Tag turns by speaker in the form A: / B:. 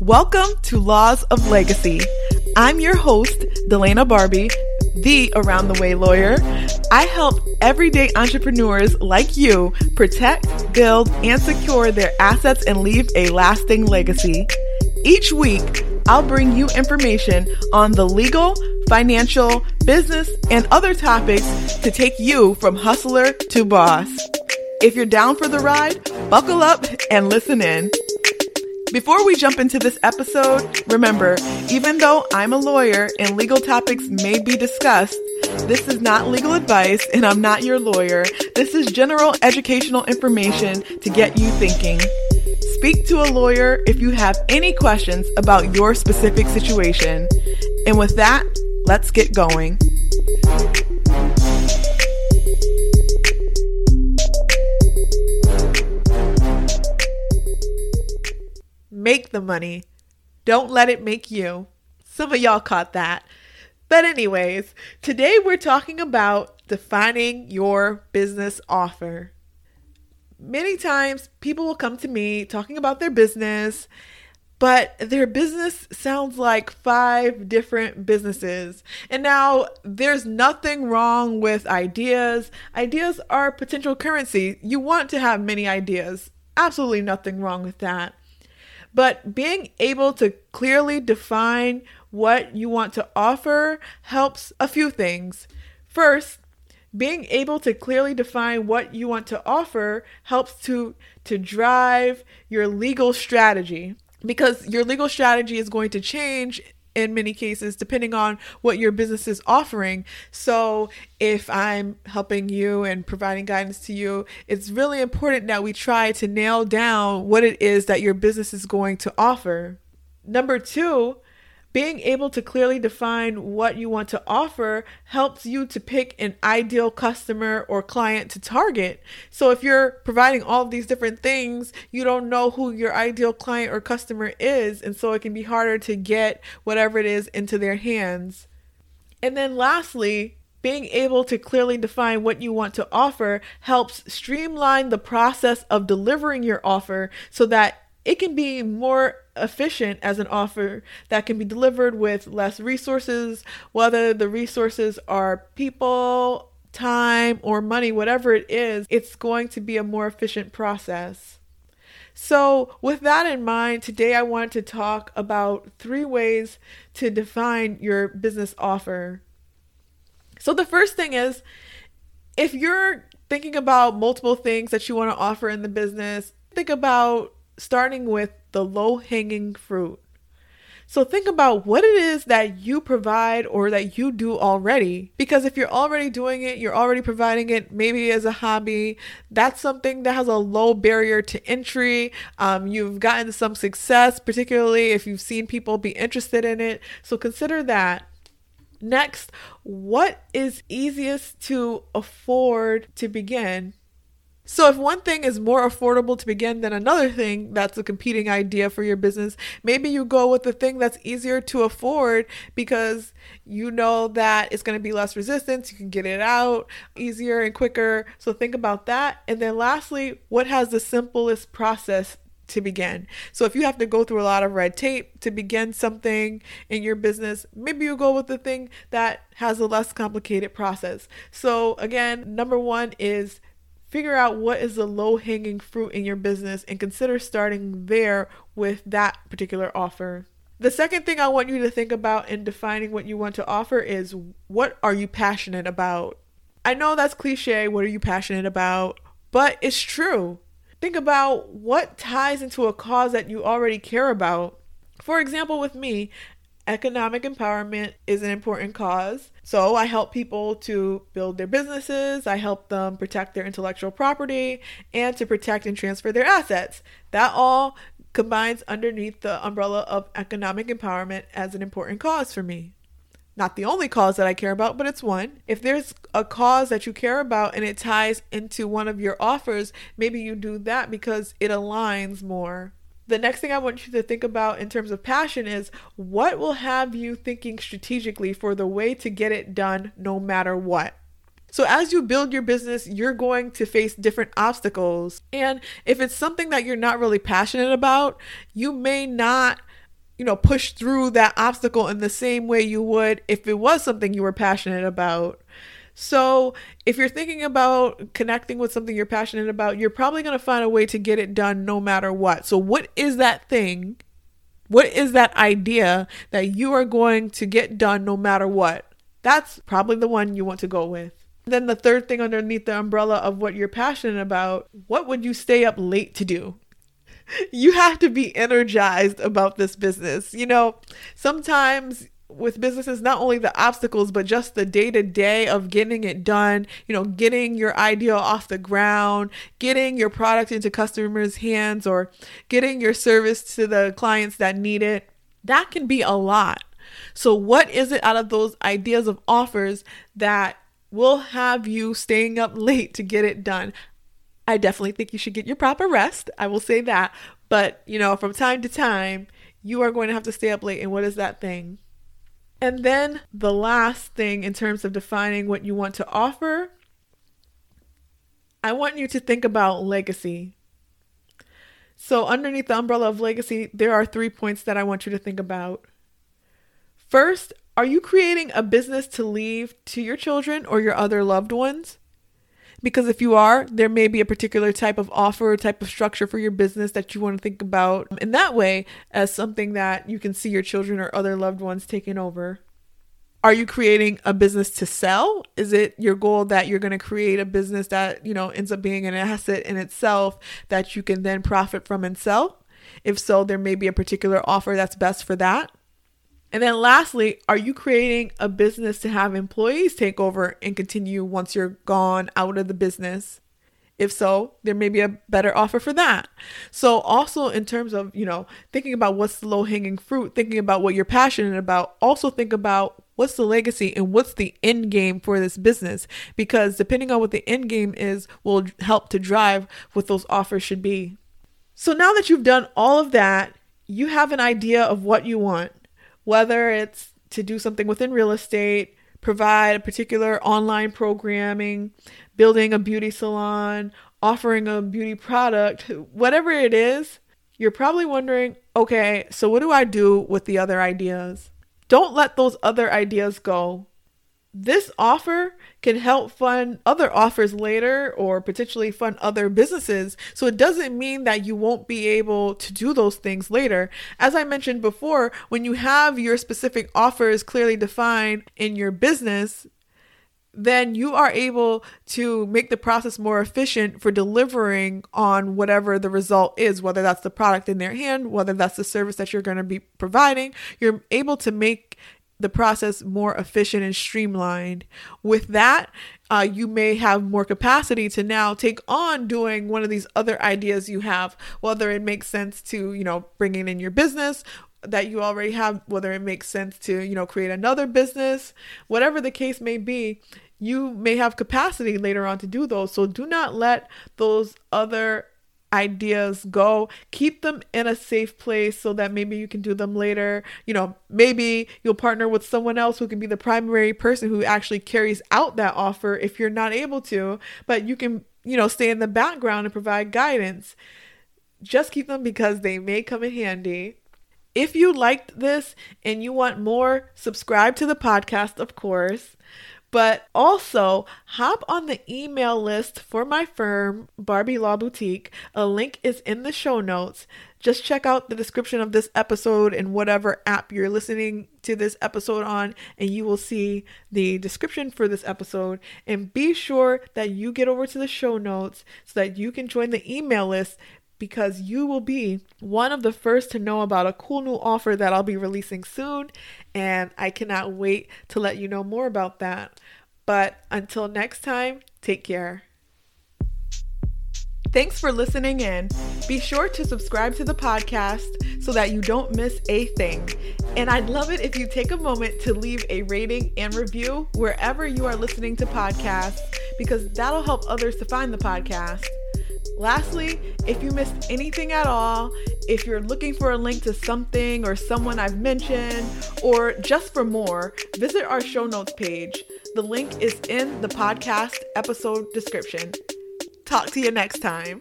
A: Welcome to Laws of Legacy. I'm your host, Delana Barbie, the Around the Way lawyer. I help everyday entrepreneurs like you protect, build, and secure their assets and leave a lasting legacy. Each week, I'll bring you information on the legal, financial, business, and other topics to take you from hustler to boss. If you're down for the ride, buckle up and listen in. Before we jump into this episode, remember, even though I'm a lawyer and legal topics may be discussed, this is not legal advice and I'm not your lawyer. This is general educational information to get you thinking. Speak to a lawyer if you have any questions about your specific situation. And with that, let's get going. Make the money. Don't let it make you. Some of y'all caught that. But, anyways, today we're talking about defining your business offer. Many times people will come to me talking about their business, but their business sounds like five different businesses. And now there's nothing wrong with ideas. Ideas are potential currency. You want to have many ideas. Absolutely nothing wrong with that. But being able to clearly define what you want to offer helps a few things. First, being able to clearly define what you want to offer helps to to drive your legal strategy because your legal strategy is going to change in many cases depending on what your business is offering. So, if I'm helping you and providing guidance to you, it's really important that we try to nail down what it is that your business is going to offer. Number 2, being able to clearly define what you want to offer helps you to pick an ideal customer or client to target. So if you're providing all of these different things, you don't know who your ideal client or customer is, and so it can be harder to get whatever it is into their hands. And then lastly, being able to clearly define what you want to offer helps streamline the process of delivering your offer so that it can be more efficient as an offer that can be delivered with less resources, whether the resources are people, time, or money, whatever it is, it's going to be a more efficient process. So, with that in mind, today I want to talk about three ways to define your business offer. So, the first thing is if you're thinking about multiple things that you want to offer in the business, think about starting with the low hanging fruit. So think about what it is that you provide or that you do already. Because if you're already doing it, you're already providing it maybe as a hobby, that's something that has a low barrier to entry. Um, you've gotten some success, particularly if you've seen people be interested in it. So consider that. Next, what is easiest to afford to begin? So, if one thing is more affordable to begin than another thing that's a competing idea for your business, maybe you go with the thing that's easier to afford because you know that it's going to be less resistance. You can get it out easier and quicker. So, think about that. And then, lastly, what has the simplest process to begin. So if you have to go through a lot of red tape to begin something in your business, maybe you go with the thing that has a less complicated process. So again, number 1 is figure out what is the low hanging fruit in your business and consider starting there with that particular offer. The second thing I want you to think about in defining what you want to offer is what are you passionate about? I know that's cliche, what are you passionate about? But it's true. Think about what ties into a cause that you already care about. For example, with me, economic empowerment is an important cause. So I help people to build their businesses, I help them protect their intellectual property, and to protect and transfer their assets. That all combines underneath the umbrella of economic empowerment as an important cause for me. Not the only cause that I care about, but it's one. If there's a cause that you care about and it ties into one of your offers, maybe you do that because it aligns more the next thing I want you to think about in terms of passion is what will have you thinking strategically for the way to get it done no matter what. So, as you build your business, you're going to face different obstacles. And if it's something that you're not really passionate about, you may not you know, push through that obstacle in the same way you would if it was something you were passionate about. So, if you're thinking about connecting with something you're passionate about, you're probably going to find a way to get it done no matter what. So, what is that thing? What is that idea that you are going to get done no matter what? That's probably the one you want to go with. Then the third thing underneath the umbrella of what you're passionate about, what would you stay up late to do? You have to be energized about this business. You know, sometimes with businesses, not only the obstacles, but just the day to day of getting it done, you know, getting your idea off the ground, getting your product into customers' hands, or getting your service to the clients that need it, that can be a lot. So, what is it out of those ideas of offers that will have you staying up late to get it done. I definitely think you should get your proper rest. I will say that. But, you know, from time to time, you are going to have to stay up late. And what is that thing? And then the last thing in terms of defining what you want to offer, I want you to think about legacy. So, underneath the umbrella of legacy, there are three points that I want you to think about. First, are you creating a business to leave to your children or your other loved ones? Because if you are, there may be a particular type of offer type of structure for your business that you want to think about in that way as something that you can see your children or other loved ones taking over. Are you creating a business to sell? Is it your goal that you're going to create a business that, you know, ends up being an asset in itself that you can then profit from and sell? If so, there may be a particular offer that's best for that. And then lastly, are you creating a business to have employees take over and continue once you're gone out of the business? If so, there may be a better offer for that. So, also in terms of, you know, thinking about what's the low hanging fruit, thinking about what you're passionate about, also think about what's the legacy and what's the end game for this business. Because depending on what the end game is, will help to drive what those offers should be. So, now that you've done all of that, you have an idea of what you want whether it's to do something within real estate, provide a particular online programming, building a beauty salon, offering a beauty product, whatever it is, you're probably wondering, okay, so what do I do with the other ideas? Don't let those other ideas go. This offer can help fund other offers later or potentially fund other businesses. So it doesn't mean that you won't be able to do those things later. As I mentioned before, when you have your specific offers clearly defined in your business, then you are able to make the process more efficient for delivering on whatever the result is, whether that's the product in their hand, whether that's the service that you're going to be providing. You're able to make the process more efficient and streamlined. With that, uh, you may have more capacity to now take on doing one of these other ideas you have, whether it makes sense to, you know, bringing in your business that you already have, whether it makes sense to, you know, create another business, whatever the case may be, you may have capacity later on to do those. So do not let those other ideas go. Keep them in a safe place so that maybe you can do them later. You know maybe you'll partner with someone else who can be the primary person who actually carries out that offer if you're not able to. But you can you know stay in the background and provide guidance. Just keep them because they may come in handy. If you liked this and you want more subscribe to the podcast of course but also, hop on the email list for my firm, Barbie Law Boutique. A link is in the show notes. Just check out the description of this episode in whatever app you're listening to this episode on, and you will see the description for this episode. And be sure that you get over to the show notes so that you can join the email list because you will be one of the first to know about a cool new offer that I'll be releasing soon. And I cannot wait to let you know more about that. But until next time, take care. Thanks for listening in. Be sure to subscribe to the podcast so that you don't miss a thing. And I'd love it if you take a moment to leave a rating and review wherever you are listening to podcasts because that'll help others to find the podcast. Lastly, if you missed anything at all, if you're looking for a link to something or someone I've mentioned, or just for more, visit our show notes page. The link is in the podcast episode description. Talk to you next time.